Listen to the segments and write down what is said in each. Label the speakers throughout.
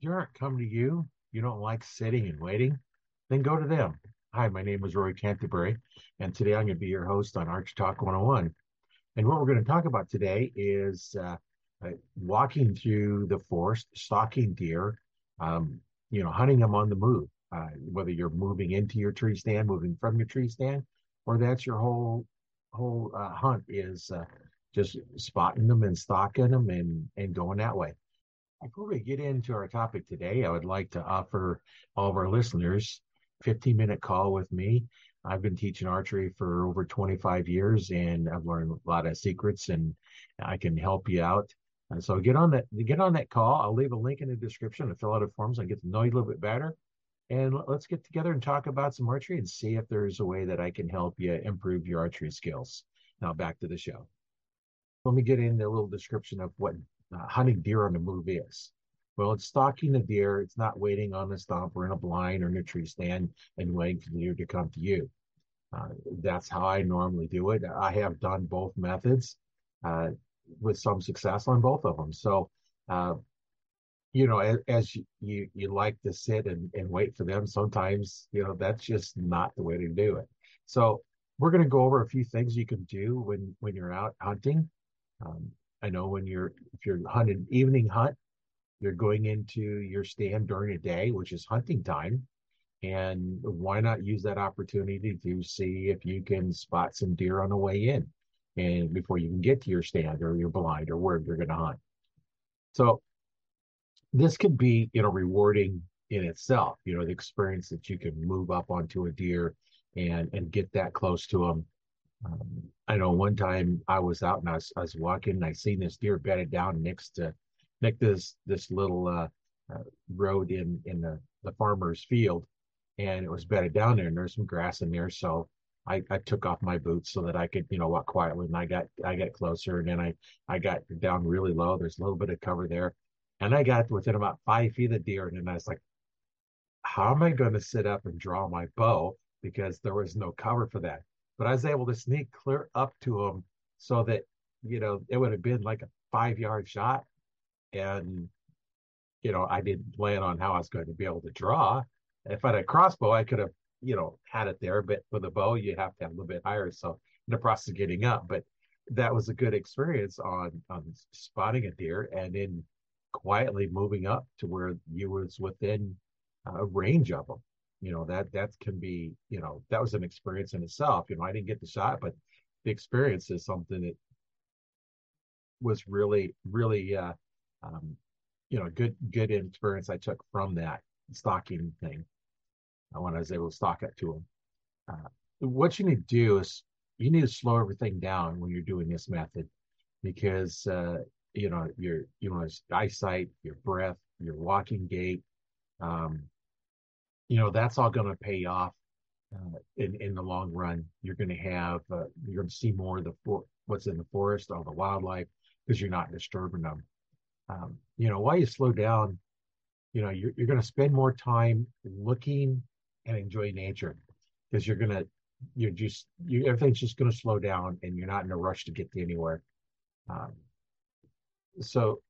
Speaker 1: deer aren't coming to you, you don't like sitting and waiting, then go to them. Hi, my name is Roy Canterbury, and today I'm going to be your host on Arch Talk 101. And what we're going to talk about today is uh, uh, walking through the forest, stalking deer, um, you know, hunting them on the move. Uh, whether you're moving into your tree stand, moving from your tree stand, or that's your whole whole uh, hunt is uh, just spotting them and stalking them and and going that way. Before we get into our topic today, I would like to offer all of our listeners a 15 minute call with me. I've been teaching archery for over 25 years and I've learned a lot of secrets and I can help you out. And so get on that get on that call. I'll leave a link in the description to fill out a form so I get to know you a little bit better. And let's get together and talk about some archery and see if there's a way that I can help you improve your archery skills. Now back to the show. Let me get into a little description of what uh, hunting deer on the move is. Well, it's stalking the deer. It's not waiting on a stump or in a blind or in a tree stand and waiting for the deer to come to you. Uh, that's how I normally do it. I have done both methods uh, with some success on both of them. So, uh, you know, as, as you, you, like to sit and, and wait for them, sometimes you know that's just not the way to do it. So, we're going to go over a few things you can do when when you're out hunting. Um, I know when you're if you're hunting evening hunt, you're going into your stand during a day, which is hunting time. And why not use that opportunity to see if you can spot some deer on the way in and before you can get to your stand or your blind or wherever you're going to hunt. So this could be, you know, rewarding in itself, you know, the experience that you can move up onto a deer and and get that close to them um, I know one time I was out and I was, I was walking and I seen this deer bedded down next to next to this this little uh, uh, road in in the, the farmer's field, and it was bedded down there and there's some grass in there. So I, I took off my boots so that I could you know walk quietly. And I got I got closer and then I I got down really low. There's a little bit of cover there, and I got within about five feet of the deer. And then I was like, how am I going to sit up and draw my bow? Because there was no cover for that but I was able to sneak clear up to him so that, you know, it would have been like a five yard shot. And, you know, I didn't plan on how I was going to be able to draw. If I had a crossbow, I could have, you know, had it there. But with a bow, you have to have a little bit higher. So in the process of getting up, but that was a good experience on, on spotting a deer and then quietly moving up to where you was within a uh, range of them you know that that can be you know that was an experience in itself you know i didn't get the shot but the experience is something that was really really uh um you know good good experience i took from that stalking thing uh, when i was able to stalk it to him uh, what you need to do is you need to slow everything down when you're doing this method because uh you know your you know eyesight your breath your walking gait um you know that's all going to pay off uh, in in the long run. You're going to have uh, you're going to see more of the for, what's in the forest, all the wildlife, because you're not disturbing them. Um, you know, while you slow down, you know you're you're going to spend more time looking and enjoying nature because you're going to you're just you everything's just going to slow down and you're not in a rush to get to anywhere. Um, so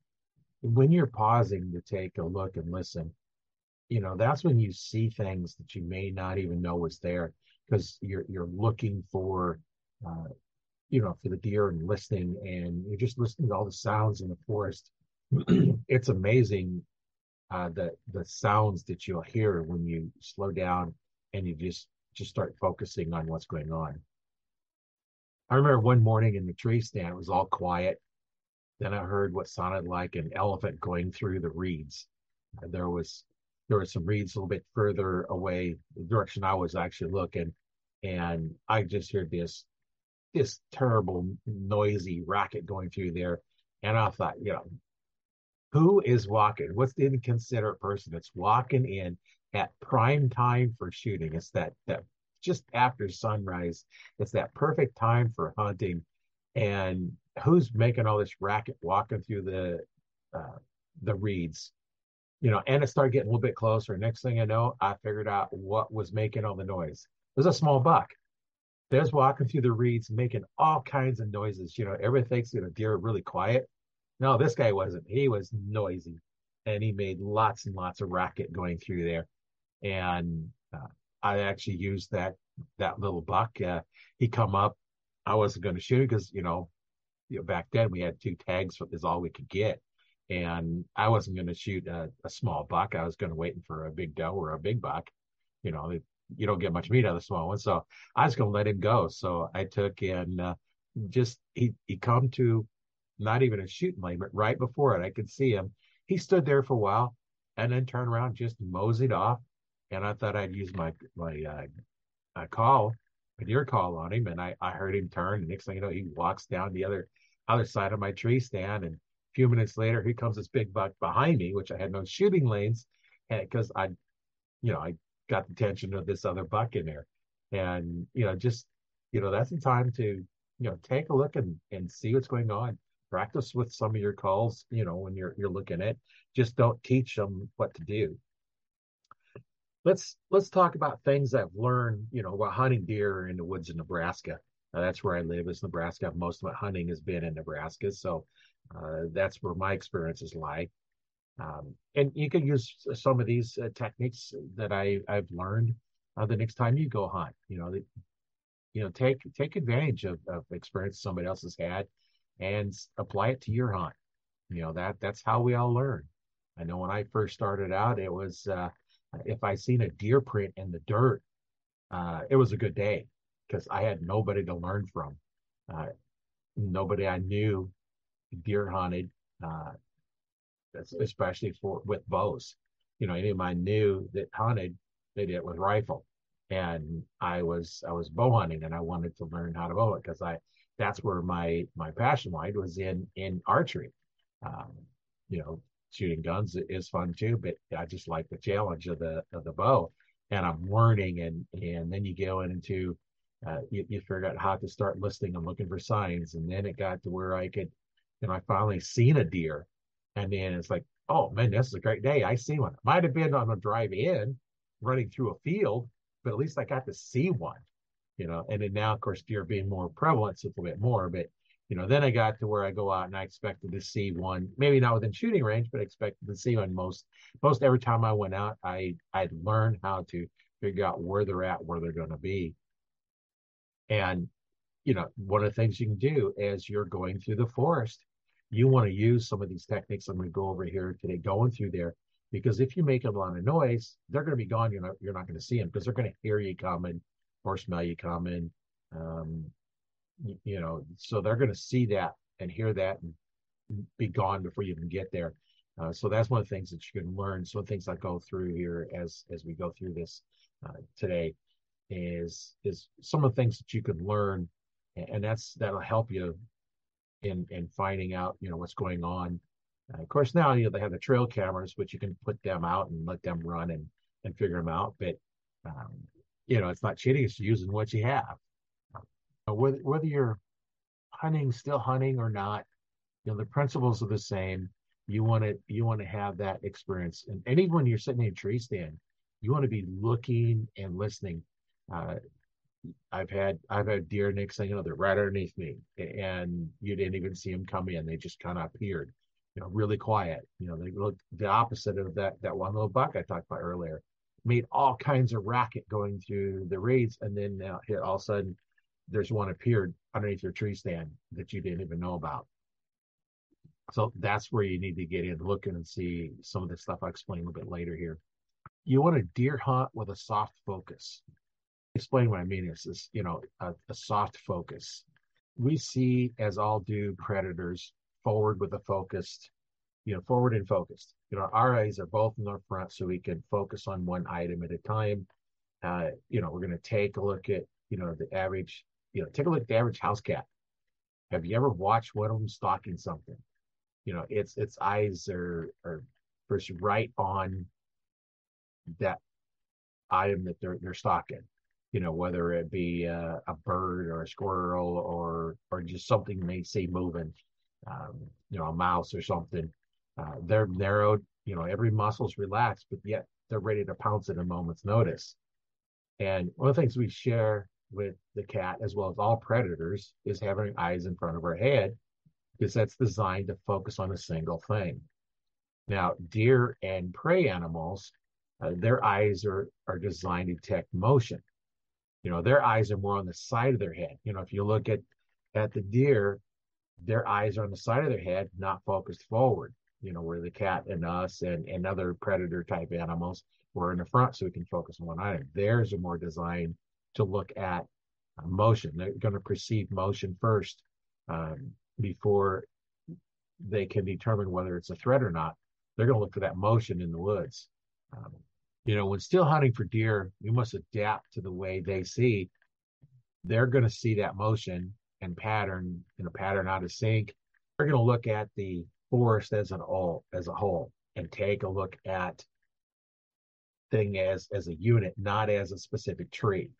Speaker 1: when you're pausing to take a look and listen, you know that's when you see things that you may not even know was there because you're you're looking for uh, you know for the deer and listening and you're just listening to all the sounds in the forest. It's amazing uh, the the sounds that you'll hear when you slow down and you just just start focusing on what's going on. I remember one morning in the tree stand it was all quiet. Then i heard what sounded like an elephant going through the reeds. There was there were some reeds a little bit further away, the direction I was actually looking, and I just heard this this terrible noisy racket going through there, and I thought, you know, who is walking? What's the inconsiderate person that's walking in at prime time for shooting? It's that that just after sunrise. It's that perfect time for hunting, and who's making all this racket walking through the uh, the reeds? You know, and it started getting a little bit closer. Next thing I know, I figured out what was making all the noise. It was a small buck. There's walking through the reeds, making all kinds of noises. You know, everybody thinks you know deer are really quiet. No, this guy wasn't. He was noisy, and he made lots and lots of racket going through there. And uh, I actually used that that little buck. Uh, he come up. I wasn't going to shoot because you know, you know, back then we had two tags is all we could get, and I wasn't going to shoot a, a, small buck. I was going to wait for a big doe or a big buck. You know, you don't get much meat out of the small one, so I was going to let him go. So I took and uh, just he he come to not even a shooting lane, but right before it, I could see him. He stood there for a while and then turned around, just moseyed off. And I thought I'd use my my uh, call, a deer call on him, and I I heard him turn. And next thing you know, he walks down the other other side of my tree stand, and few minutes later, here comes this big buck behind me, which I had no shooting lanes, because I, you know, I got the attention of this other buck in there, and you know, just you know, that's the time to you know take a look and and see what's going on. Practice with some of your calls you know when you're you're looking at just don't teach them what to do. Let's let's talk about things i've learned you know while hunting deer in the woods in nebraska. Uh, that's where i live is nebraska. Most of my hunting has been in nebraska. So uh, that's where my experiences lie um, and you can use some of these uh, techniques that i i've learned uh, the next time you go hunt you know the, you know take take advantage of, of experience somebody else has had and apply it to your hunt. You know, that that's how we all learn. I know when I first started out, it was uh, if I seen a deer print in the dirt, uh, it was a good day because I had nobody to learn from. Uh, nobody I knew deer hunted, uh, especially for with bows. You know, any of I knew that hunted, they did it with rifle, and I was I was bow hunting, and I wanted to learn how to bow it because I that's where my my passion lied was in in archery. Um, you know, shooting guns is fun too, but I just like the challenge of the of the bow. And I'm learning, and and then you go into uh, you, you figure out how to start listening and looking for signs, and then it got to where I could, know, I finally seen a deer, and then it's like, oh man, this is a great day. I see one. Might have been on a drive in, running through a field, but at least I got to see one you know, and then now, of course, deer being more prevalent, it's a bit more, but you know, then I got to where I go out and I expected to see one, maybe not within shooting range, but expected to see one most, most every time I went out, I, I'd learn how to figure out where they're at, where they're going to be. And, you know, one of the things you can do as you're going through the forest, you want to use some of these techniques I'm going to go over here today, going through there, because if you make a lot of noise, they're going to be gone. You're not, you're not going to see them because they're going to hear you coming or smell you coming. Um, you, you know, so they're going to see that and hear that and be gone before you even get there. Uh, so that's one of the things that you can learn. So things I go through here as as we go through this uh, today is is some of the things that you can learn, and that's that'll help you in in finding out you know what's going on. Uh, of course, now you know they have the trail cameras, which you can put them out and let them run and and figure them out. But um, you know, it's not cheating, it's using what you have. Whether, whether you're hunting, still hunting or not, you know, the principles are the same. You want to, you want to have that experience. And, and even when you're sitting in a tree stand, you want to be looking and listening. Uh, I've had, I've had deer next thing you know, they're right underneath me and you didn't even see them come in. They just kind of appeared, you know, really quiet. You know, they look the opposite of that, that one little buck I talked about earlier made all kinds of racket going through the reeds, and then now uh, all of a sudden there's one appeared underneath your tree stand that you didn't even know about. So that's where you need to get in, looking and see some of the stuff I'll explain a little bit later here. You want to deer hunt with a soft focus. Explain what I mean is this, you know, a, a soft focus. We see, as all do predators, forward with a focused you know, forward and focused. You know, our eyes are both in the front so we can focus on one item at a time. Uh, you know, we're going to take a look at, you know, the average, you know, take a look at the average house cat. Have you ever watched one of them stalking something? You know, its its eyes are are first right on that item that they're they're stalking. You know, whether it be a, a bird or a squirrel or or just something they see moving, um, you know, a mouse or something. Uh, they're narrowed, you know, every muscle's relaxed, but yet they're ready to pounce at a moment's notice. And one of the things we share with the cat, as well as all predators, is having eyes in front of our head, because that's designed to focus on a single thing. Now, deer and prey animals, uh, their eyes are, are designed to detect motion. You know, their eyes are more on the side of their head. You know, if you look at, at the deer, their eyes are on the side of their head, not focused forward. You know, where the cat and us and, and other predator type animals were in the front so we can focus on one item. Theirs are more designed to look at motion. They're going to perceive motion first um, before they can determine whether it's a threat or not. They're going to look for that motion in the woods. Um, you know, when still hunting for deer, you must adapt to the way they see. They're going to see that motion and pattern in a pattern out of sync. They're going to look at the forest as an all as a whole and take a look at thing as as a unit, not as a specific tree.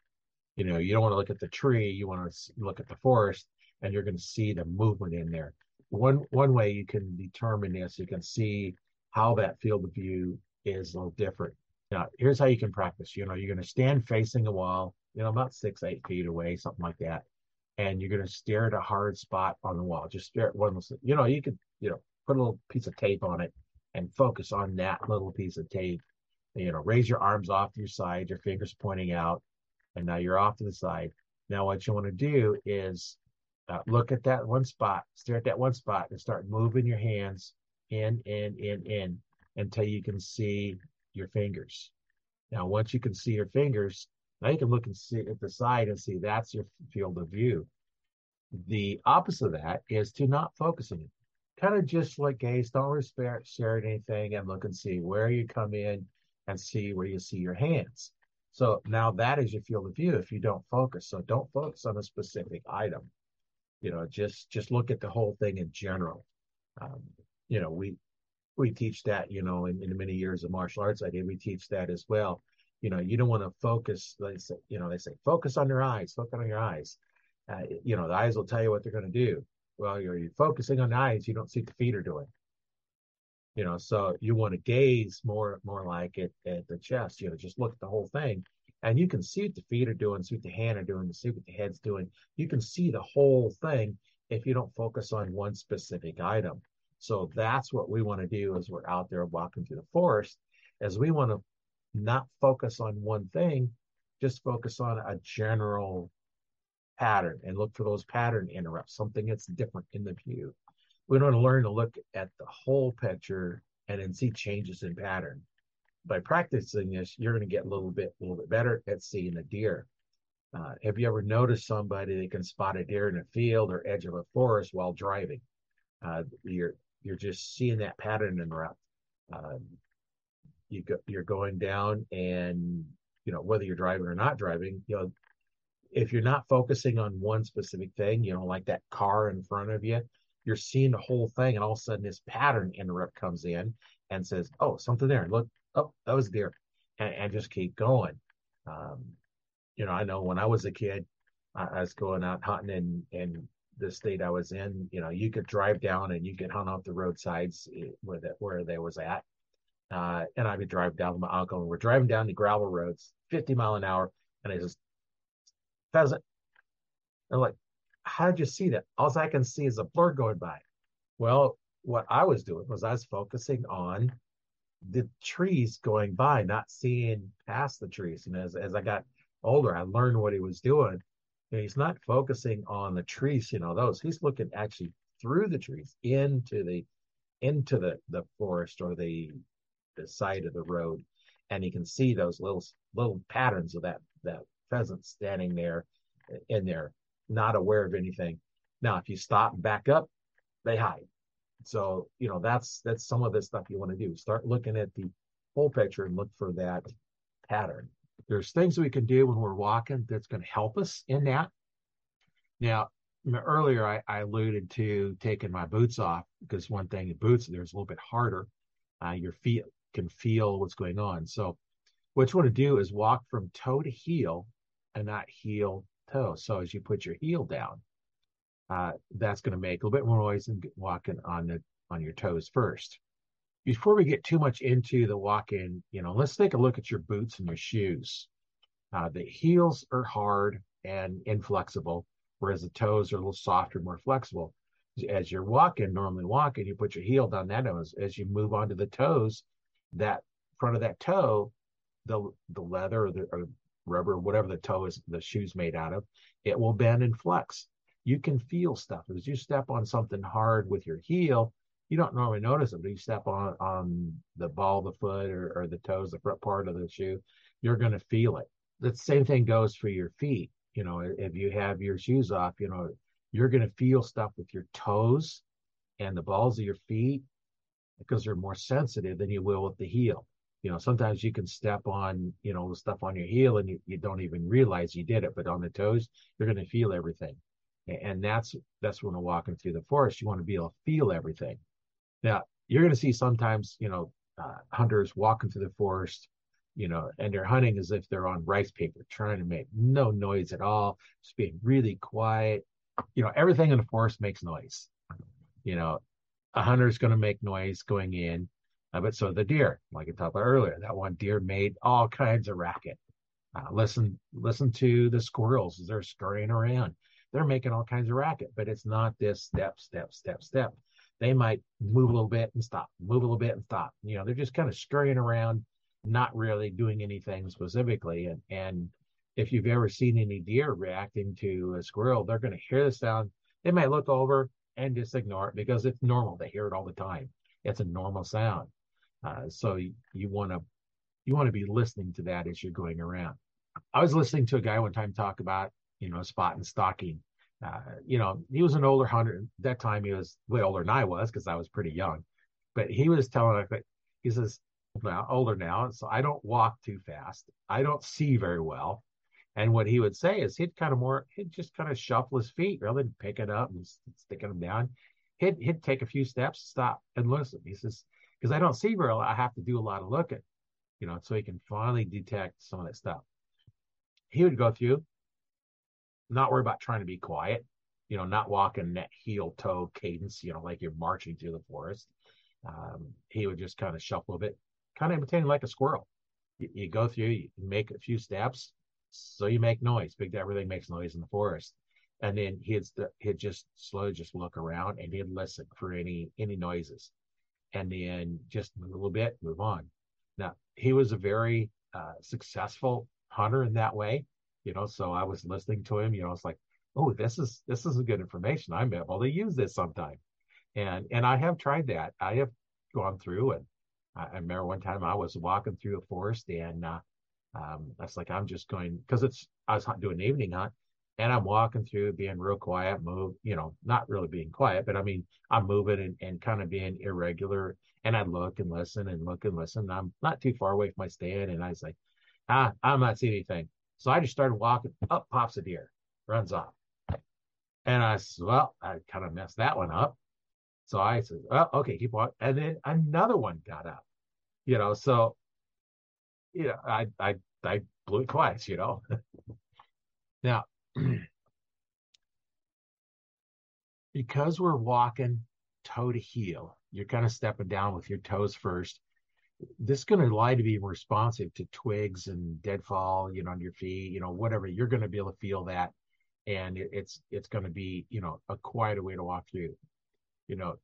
Speaker 1: You know, you don't want to look at the tree, you want to look at the forest, and you're going to see the movement in there. One one way you can determine this, you can see how that field of view is a little different. Now, here's how you can practice. You know, you're going to stand facing a wall, you know, about six, eight feet away, something like that. And you're going to stare at a hard spot on the wall. Just stare at one, you know, you could, you know, put a little piece of tape on it and focus on that little piece of tape you know, raise your arms off to your side, your fingers pointing out, and now you're off to the side. Now, what you want to do is uh, look at that one spot, stare at that one spot, and start moving your hands in, in, in, in until you can see your fingers. Now, once you can see your fingers, now you can look and see at the side and see that's your field of view. The opposite of that is to not focus on it. Kind of just like gaze, don't stare at anything and look and see where you come in and see where you see your hands. So now that is your field of view if you don't focus. So don't focus on a specific item. You know, just just look at the whole thing in general. Um, you know, we we teach that, you know, in, in many years of martial arts I did, we teach that as well. You know, you don't want to focus, they say, you know, they say, focus on your eyes, focus on your eyes. Uh, you know, the eyes will tell you what they're going to do. Well, you're, you're focusing on the eyes, you don't see what the feet are doing you know so you want to gaze more more like at the chest you know just look at the whole thing and you can see what the feet are doing see what the hand are doing see what the head's doing you can see the whole thing if you don't focus on one specific item so that's what we want to do as we're out there walking through the forest as we want to not focus on one thing just focus on a general pattern and look for those pattern interrupts something that's different in the view we want to learn to look at the whole picture and then see changes in pattern. By practicing this, you're going to get a little bit, a little bit better at seeing a deer. Uh, have you ever noticed somebody that can spot a deer in a field or edge of a forest while driving? Uh, you're you're just seeing that pattern interrupt. Um, you go, you're going down, and you know whether you're driving or not driving, you know if you're not focusing on one specific thing, you know, like that car in front of you, you're seeing the whole thing, and all of a sudden this pattern interrupt comes in and says, "Oh, something there. Look, oh, that was there," and, and just keep going. Um, you know, I know when I was a kid, I, I was going out hunting and in the state I was in. You know, you could drive down and you could hunt off the roadsides eh, where that where they was at. Uh, and I would drive down with my uncle, and we're driving down the gravel roads, 50 mile an hour, and I just pheasant. I'm like, how did you see that? All I can see is a blur going by. Well, what I was doing was I was focusing on the trees going by, not seeing past the trees. And as, as I got older, I learned what he was doing. He's not focusing on the trees, you know, those. He's looking actually through the trees into the into the the forest or the the side of the road, and he can see those little little patterns of that that pheasant standing there uh, in there not aware of anything. Now, if you stop and back up, they hide. So, you know, that's that's some of the stuff you want to do. Start looking at the whole picture and look for that pattern. There's things we can do when we're walking that's going to help us in that. Now, earlier I, I, alluded to taking my boots off because one thing in boots there's a little bit harder. Uh, your feet can feel what's going on. So, what you want to do is walk from toe to heel and not heel toe. So as you put your heel down, uh, that's going to make a little bit more noise than walking on the on your toes first. Before we get too much into the walk-in, you know, let's take a look at your boots and your shoes. Uh, the heels are hard and inflexible, whereas the toes are a little softer, more flexible. as you're walking, normally walking, you put your heel down that nose. As you move onto the toes, that front of that toe, the the leather or the or rubber, whatever the toe is, the shoe's made out of, it will bend and flex. You can feel stuff as you step on something hard with your heel. You don't normally notice it, but you step on on the ball of the foot or, or the toes, the front part of the shoe, you're going to feel it. The same thing goes for your feet. You know, if you have your shoes off, you know, you're going to feel stuff with your toes and the balls of your feet because they're more sensitive than you will with the heel. You know, sometimes you can step on, you know, stuff on your heel and you, you don't even realize you did it, but on the toes, you're going to feel everything. And that's that's when walking through the forest. You want to be able to feel everything. Now, you're going to see sometimes, you know, uh, hunters walking through the forest, you know, and they're hunting as if they're on rice paper, trying to make no noise at all, just being really quiet. You know, everything in the forest makes noise. You know, a hunter's going to make noise going in, uh, but so the deer, like I talked about earlier, that one deer made all kinds of racket. Uh, listen, listen to the squirrels as they're scurrying around. They're making all kinds of racket, but it's not this step, step, step, step. They might move a little bit and stop, move a little bit and stop. You know, they're just kind of scurrying around, not really doing anything specifically. And and if you've ever seen any deer reacting to a squirrel, they're going to hear the sound. They might look over and just ignore it because it's normal. They hear it all the time. It's a normal sound. Uh, so you, want to you want to be listening to that as you're going around. I was listening to a guy one time talk about you know spot and stalking. Uh, you know, he was an older hunter. At that time, he was way older than I was because I was pretty young. But he was telling me, he says, well, older now, so I don't walk too fast. I don't see very well. And what he would say is he'd kind of more, he'd just kind of shuffle his feet rather than pick it up and sticking them down. He'd, he'd take a few steps, stop and listen. He says, because I don't see very well, I have to do a lot of looking, you know, so he can finally detect some of that stuff. He would go through, not worry about trying to be quiet, you know, not walking that heel toe cadence, you know, like you're marching through the forest. Um, he would just kind of shuffle a bit, kind of imitating like a squirrel. You, you go through, you make a few steps, so you make noise. Big everything makes noise in the forest. And then he'd he'd just slowly just look around and he'd listen for any any noises, and then just move a little bit, move on. Now he was a very uh, successful hunter in that way, you know. So I was listening to him, you know. It's like, oh, this is this is good information. I'm able to use this sometime, and and I have tried that. I have gone through and I, I remember one time I was walking through a forest and uh, um, that's like I'm just going because it's I was doing evening hunt and I'm walking through being real quiet, move, you know, not really being quiet, but I mean I'm moving and, and kind of being irregular. And I look and listen and look and listen. And I'm not too far away from my stand, and I was like, ah, I'm not seeing anything. So I just started walking. Up pops a deer, runs off. And I said, well, I kind of messed that one up. So I said, well, okay, keep walking. And then another one got up, you know, so you know, I I I blew it twice, you know. now, because we're walking toe to heel, you're kind of stepping down with your toes first. This is going to lie to be responsive to twigs and deadfall, you know, on your feet, you know, whatever. You're going to be able to feel that, and it, it's it's going to be, you know, a quieter way to walk through. You know,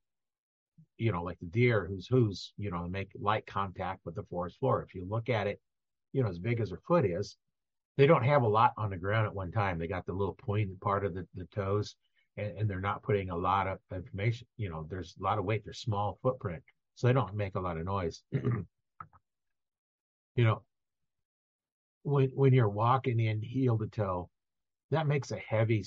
Speaker 1: you know, like the deer who's who's, you know, make light contact with the forest floor. If you look at it, you know, as big as their foot is, they don't have a lot on the ground at one time. They got the little pointed part of the, the toes and, and they're not putting a lot of information. You know, there's a lot of weight, there's small footprint. So they don't make a lot of noise. you know, when when you're walking in heel to toe, that makes a heavy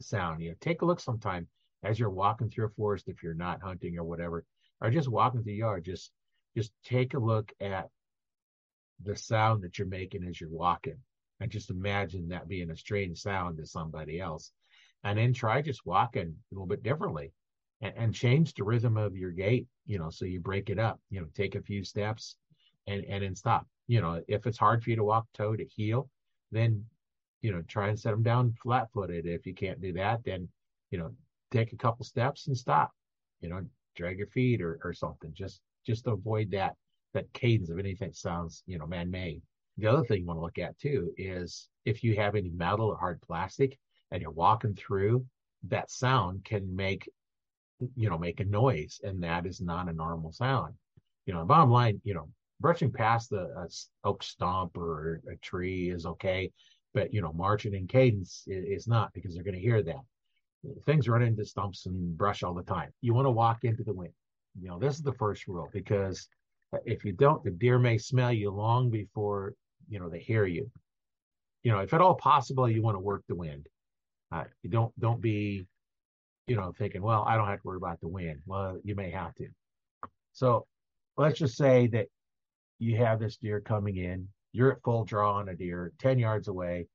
Speaker 1: sound. You know, take a look sometime as you're walking through a forest if you're not hunting or whatever, or just walking through the yard, just just take a look at the sound that you're making as you're walking. And just imagine that being a strange sound to somebody else. And then try just walking a little bit differently and, and change the rhythm of your gait, you know, so you break it up, you know, take a few steps and, and then stop. You know, if it's hard for you to walk toe to heel, then, you know, try and set them down flat footed. If you can't do that, then, you know, take a couple steps and stop, you know, drag your feet or, or something. Just just avoid that that cadence of anything sounds, you know, man-made. The other thing you want to look at too is if you have any metal or hard plastic and you're walking through, that sound can make you know, make a noise, and that is not a normal sound. You know, bottom line, you know, brushing past the uh, oak stump or a tree is okay, but you know, marching in cadence is, is not because they're going to hear that. Things run into stumps and brush all the time. You want to walk into the wind. You know, this is the first rule because if you don't, the deer may smell you long before you know they hear you. You know, if at all possible, you want to work the wind. Uh, you don't don't be, you know, thinking, well, I don't have to worry about the wind. Well, you may have to. So let's just say that you have this deer coming in. You're at full draw on a deer, ten yards away.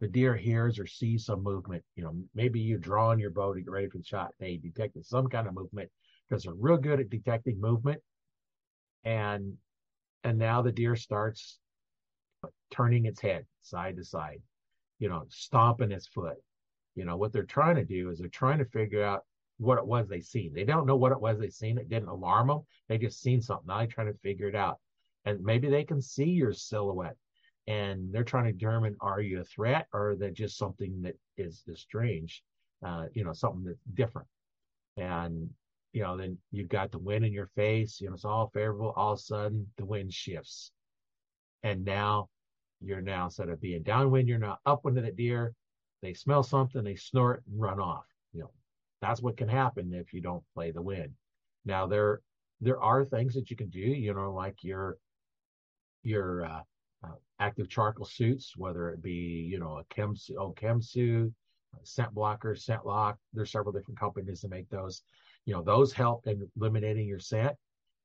Speaker 1: The deer hears or sees some movement. You know, maybe you draw on your bow to get ready for the shot. They detected some kind of movement because they're real good at detecting movement. And and now the deer starts turning its head side to side, you know, stomping its foot. You know, what they're trying to do is they're trying to figure out what it was they seen. They don't know what it was they seen. It didn't alarm them. They just seen something. Now they're trying to figure it out. And maybe they can see your silhouette and they're trying to determine are you a threat or that just something that is, is strange, uh, you know, something that's different. And, you know, then you've got the wind in your face, you know, it's all favorable. All of a sudden the wind shifts. And now you're now instead of being downwind, you're now upwind of the deer. They smell something, they snort and run off. You know, that's what can happen if you don't play the wind. Now there there are things that you can do, you know, like your your uh, uh, active charcoal suits, whether it be you know a chem oh, chem suit, scent blocker, ScentLok. There's several different companies that make those. You know, those help in eliminating your scent.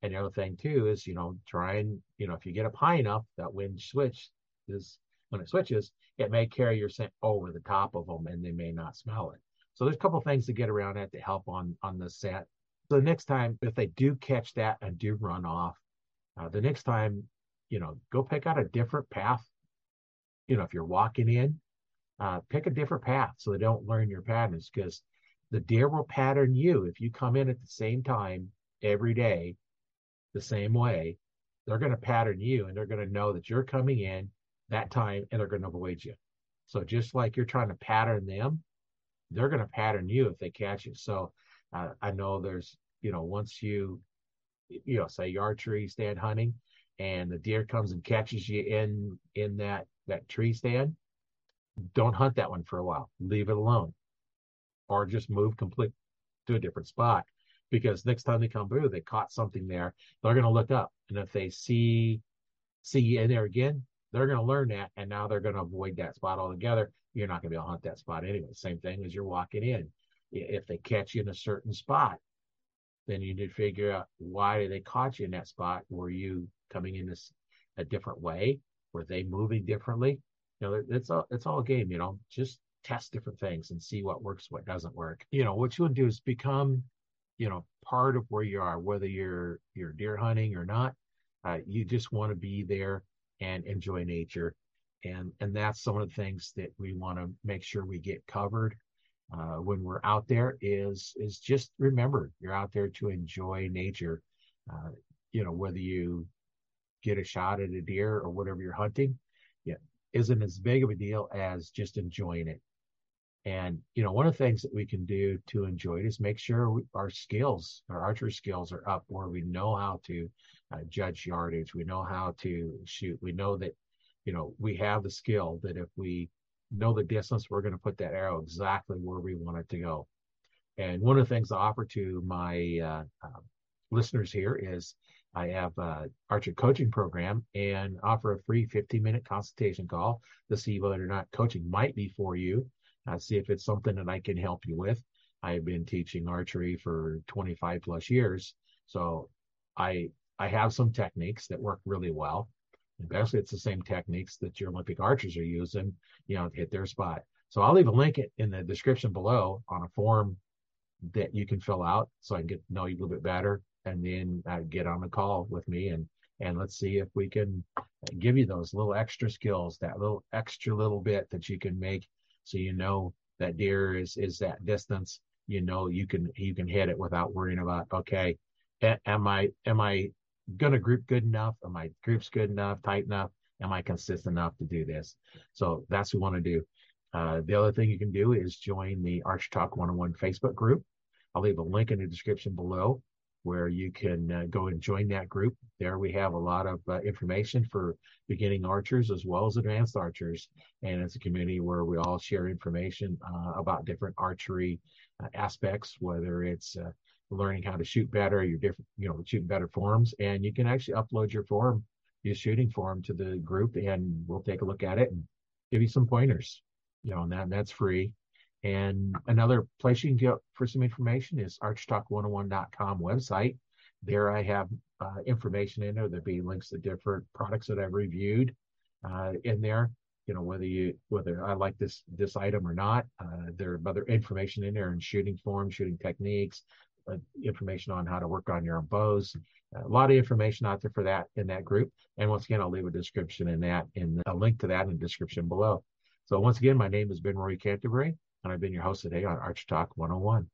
Speaker 1: And the other thing too is, you know, try and, you know, if you get up high enough, that wind switch is when it switches, it may carry your scent over the top of them and they may not smell it. So there's a couple things to get around that to help on on the scent. So next time, if they do catch that and do run off, uh, the next time, you know, go pick out a different path. You know, if you're walking in, uh, pick a different path so they don't learn your patterns because the deer will pattern you if you come in at the same time every day, the same way. They're going to pattern you and they're going to know that you're coming in that time and they're going to avoid you. So just like you're trying to pattern them, they're going to pattern you if they catch you. So uh, I know there's, you know, once you, you know, say you tree stand hunting and the deer comes and catches you in, in that, that tree stand, don't hunt that one for a while. Leave it alone or just move complete to a different spot because next time they come through, they caught something there. They're going to look up. And if they see, see you in there again, they're going to learn that, and now they're going to avoid that spot altogether. You're not going to be able to hunt that spot anyway. Same thing as you're walking in. If they catch you in a certain spot, then you need to figure out why they caught you in that spot. Were you coming in this a different way? Were they moving differently? You know, it's all it's all a game. You know, just test different things and see what works, what doesn't work. You know, what you want to do is become, you know, part of where you are, whether you're you're deer hunting or not. Uh, you just want to be there and enjoy nature. And, and that's some of the things that we want to make sure we get covered uh, when we're out there is is just remember you're out there to enjoy nature. Uh, you know whether you get a shot at a deer or whatever you're hunting, yeah, isn't as big of a deal as just enjoying it. And you know one of the things that we can do to enjoy it is make sure we, our skills, our archery skills, are up where we know how to uh, judge yardage. We know how to shoot. We know that, you know, we have the skill that if we know the distance, we're going to put that arrow exactly where we want it to go. And one of the things I offer to my uh, uh, listeners here is I have a archer coaching program and offer a free 15 minute consultation call to see whether or not coaching might be for you. Uh, see if it's something that I can help you with. I have been teaching archery for 25 plus years. So I I have some techniques that work really well. And basically, it's the same techniques that your Olympic archers are using, you know, to hit their spot. So I'll leave a link in the description below on a form that you can fill out so I can get to know you a little bit better and then uh, get on the call with me and and let's see if we can give you those little extra skills, that little extra little bit that you can make so you know that deer is is that distance. You know you can you can hit it without worrying about okay, am I am I to group good enough? Am my groups good enough, tight enough? Am I consistent enough to do this? So that's what we want to do. Uh, the other thing you can do is join the Arch Talk 101 Facebook group. I'll leave a link in the description below where you can uh, go and join that group. There we have a lot of uh, information for beginning archers as well as advanced archers. And it's a community where we all share information uh, about different archery uh, aspects, whether it's uh, learning how to shoot better, your different, you know, shooting better forms. And you can actually upload your form, your shooting form to the group and we'll take a look at it and give you some pointers, you know, and that, that's free. And another place you can go for some information is archtalk101.com website. There I have uh, information in there. There'll be links to different products that I've reviewed uh, in there. You know whether you whether I like this this item or not. Uh, there are other information in there and shooting form, shooting techniques, information on how to work on your own bows. A lot of information out there for that in that group. And once again, I'll leave a description in that in a link to that in the description below. So once again, my name has been Roy Canterbury and I've been your host today on Arch Talk 101.